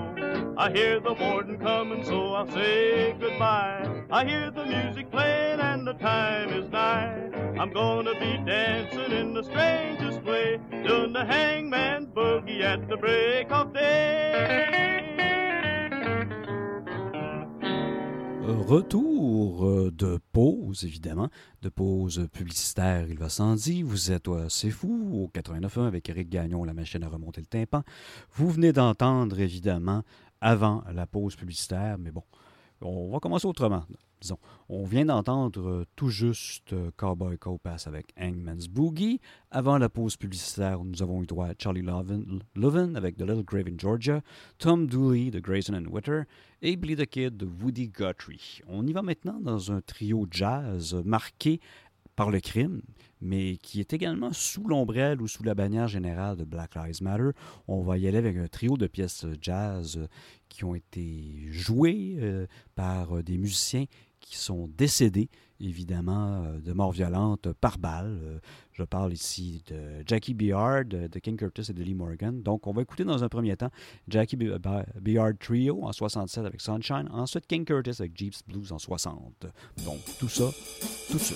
I hear the warden coming, so I'll say goodbye. I hear the music playing, and the time is nigh. I'm gonna be dancing in the strangest way, doing the hangman's boogie at the break of day. Retour euh, de pause, évidemment, de pause publicitaire, il va sans dire. Vous êtes à C'est Fou, au 89.1 avec Eric Gagnon, la machine à remonter le tympan. Vous venez d'entendre, évidemment, avant la pause publicitaire, mais bon, On va commencer autrement. Disons, on vient d'entendre euh, tout juste euh, Cowboy Copass avec Hangman's Boogie. Avant la pause publicitaire, nous avons eu droit à Charlie Lovin, avec The Little Grave in Georgia, Tom Dooley de Grayson and Witter et Billy the Kid de Woody Guthrie. On y va maintenant dans un trio jazz marqué par le crime, mais qui est également sous l'ombrelle ou sous la bannière générale de Black Lives Matter. On va y aller avec un trio de pièces jazz qui ont été jouées euh, par des musiciens qui sont décédés, évidemment, euh, de mort violente par balle. Euh, Je parle ici de Jackie Beard, de King Curtis et de Lee Morgan. Donc, on va écouter dans un premier temps Jackie Be- Be- Beard Trio en 67 avec Sunshine, ensuite King Curtis avec Jeeps Blues en 60. Donc, tout ça, tout de.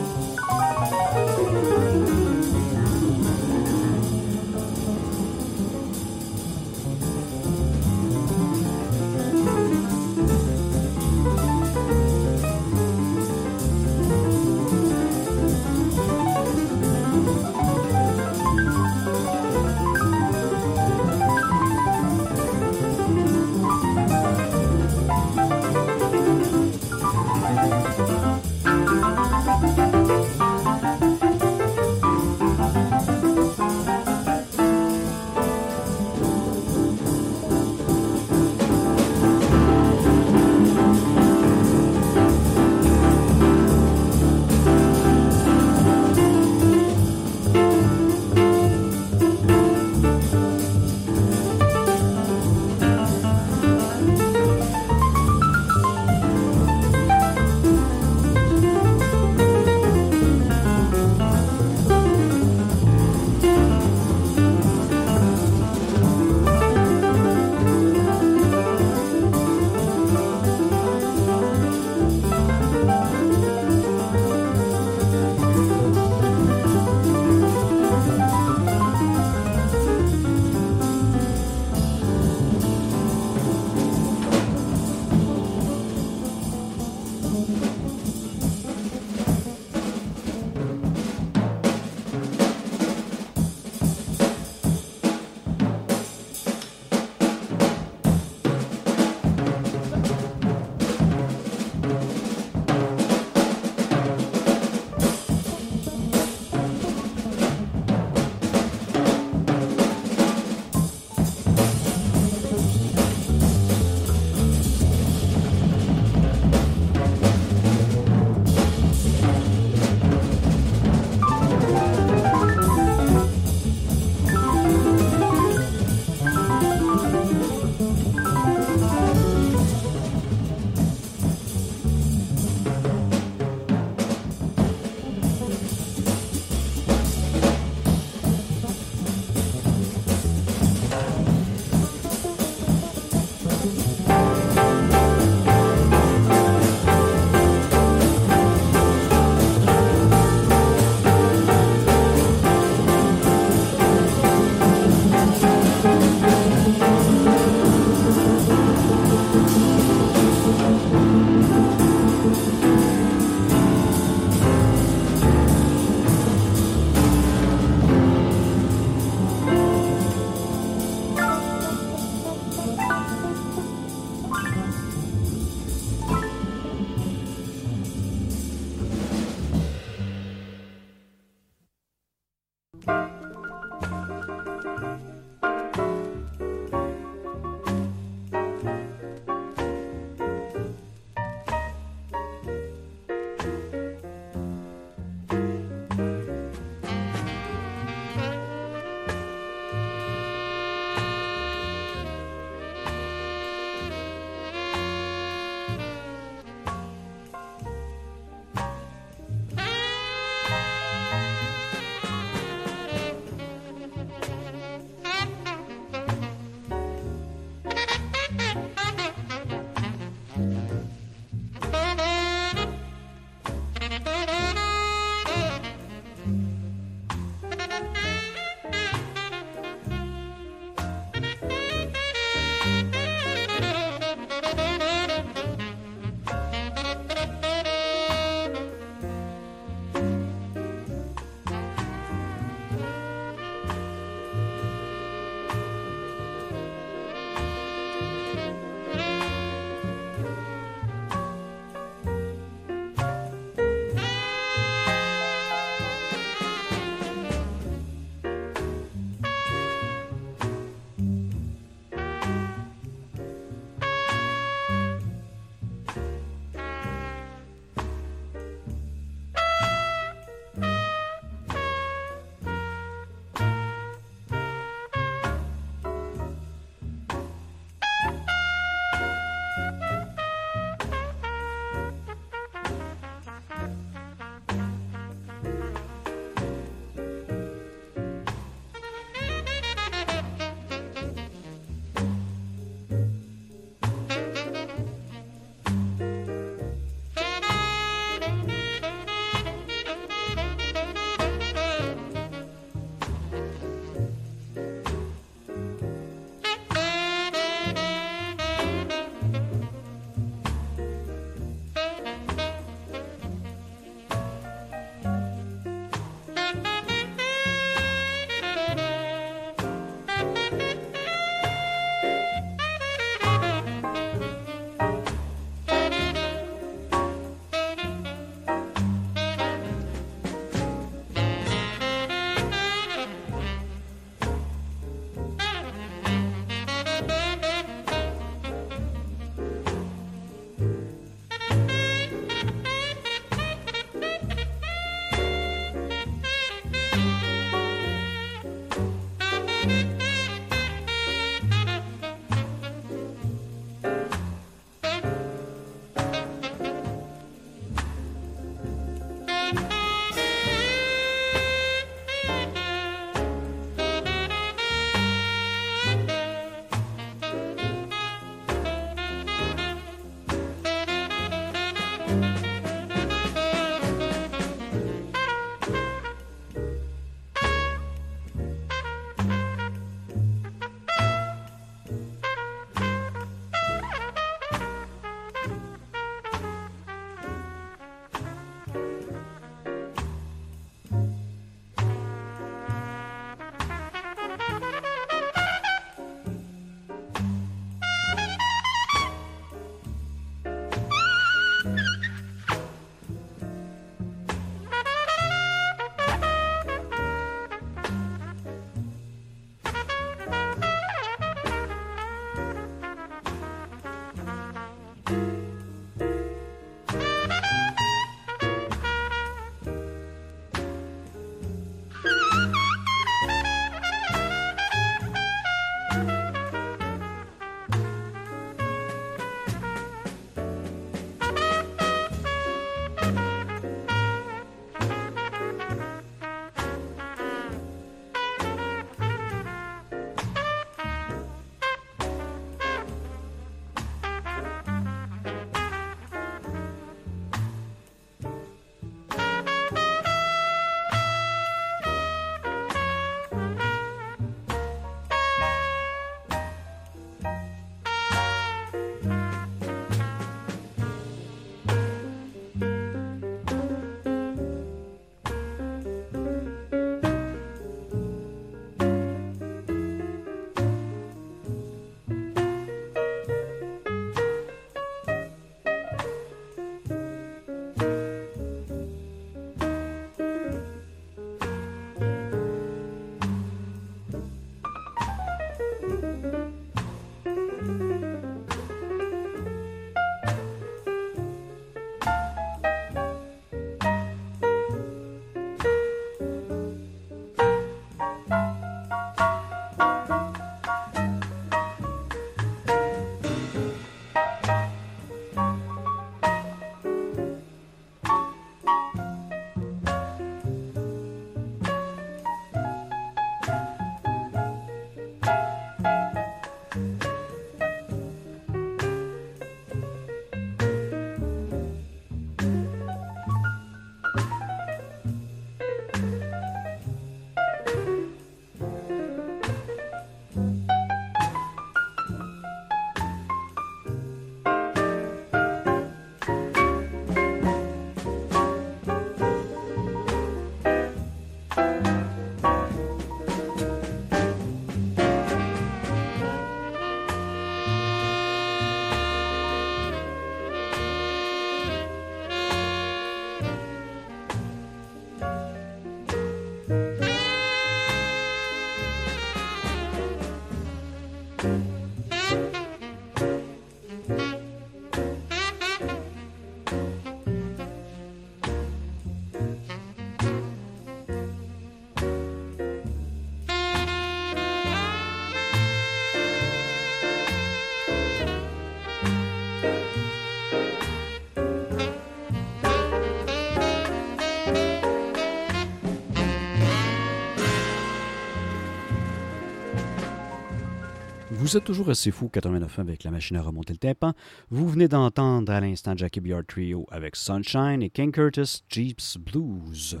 Vous êtes toujours assez fou 89 avec la machine à remonter le tympan. Vous venez d'entendre à l'instant Jackie Br Trio avec Sunshine et King Curtis Jeeps Blues.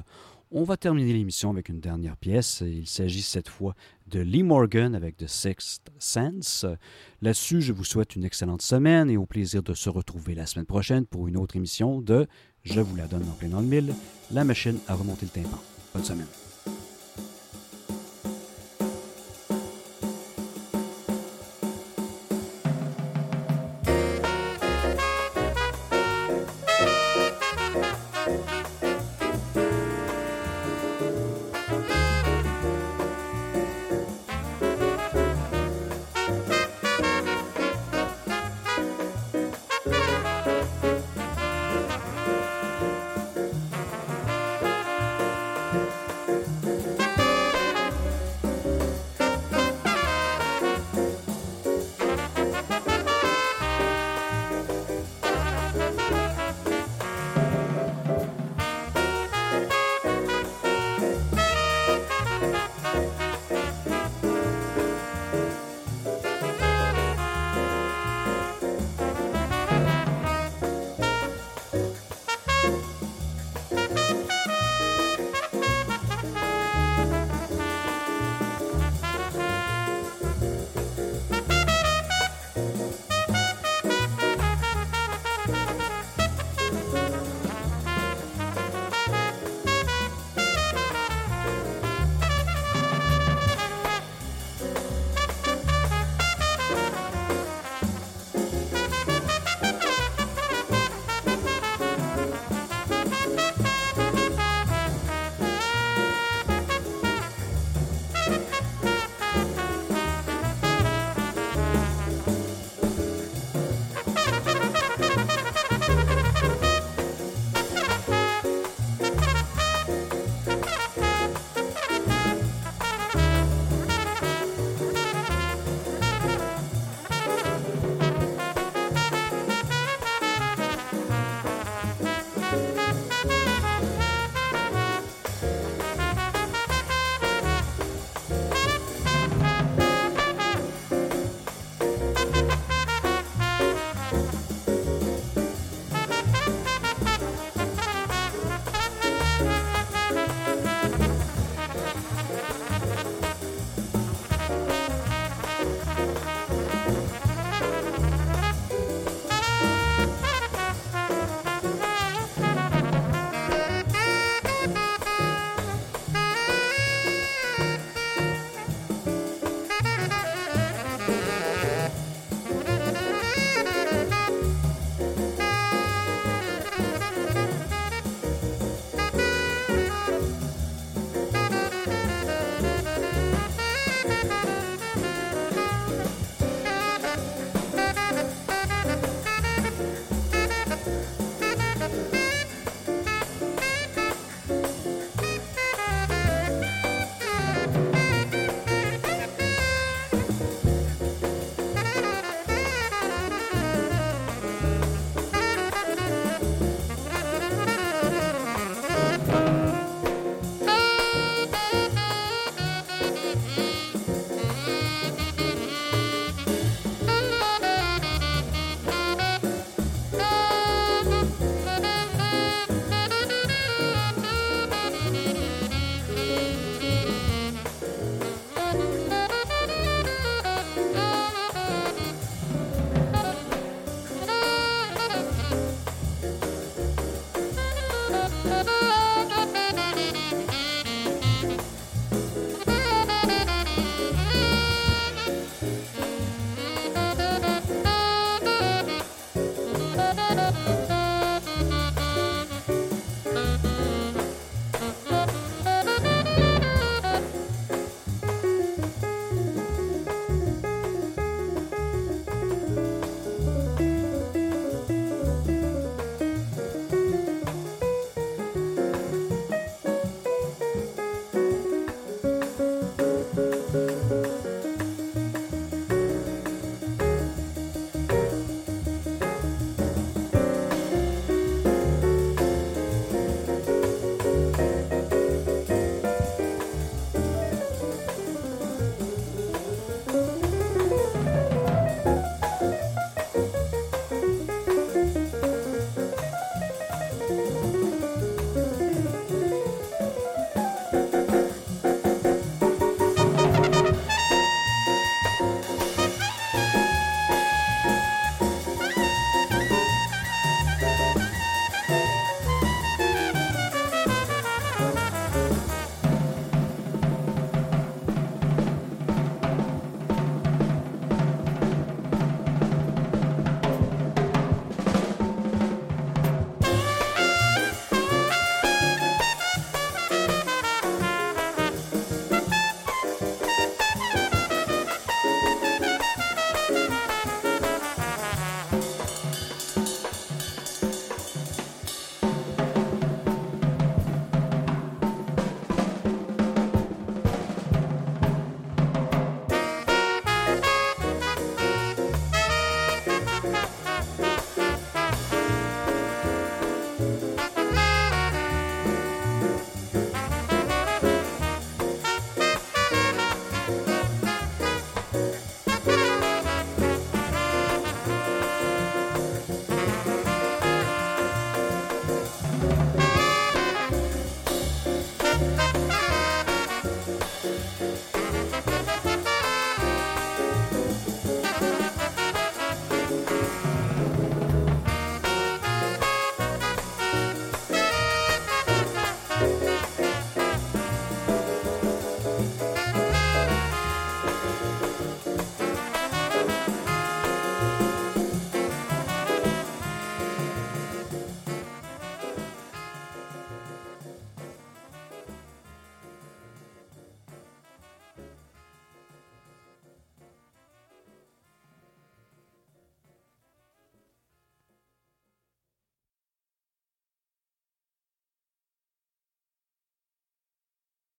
On va terminer l'émission avec une dernière pièce. Il s'agit cette fois de Lee Morgan avec The Sixth Sense. Là-dessus, je vous souhaite une excellente semaine et au plaisir de se retrouver la semaine prochaine pour une autre émission de Je vous la donne en plein dans le mille, la machine à remonter le tympan. Bonne semaine.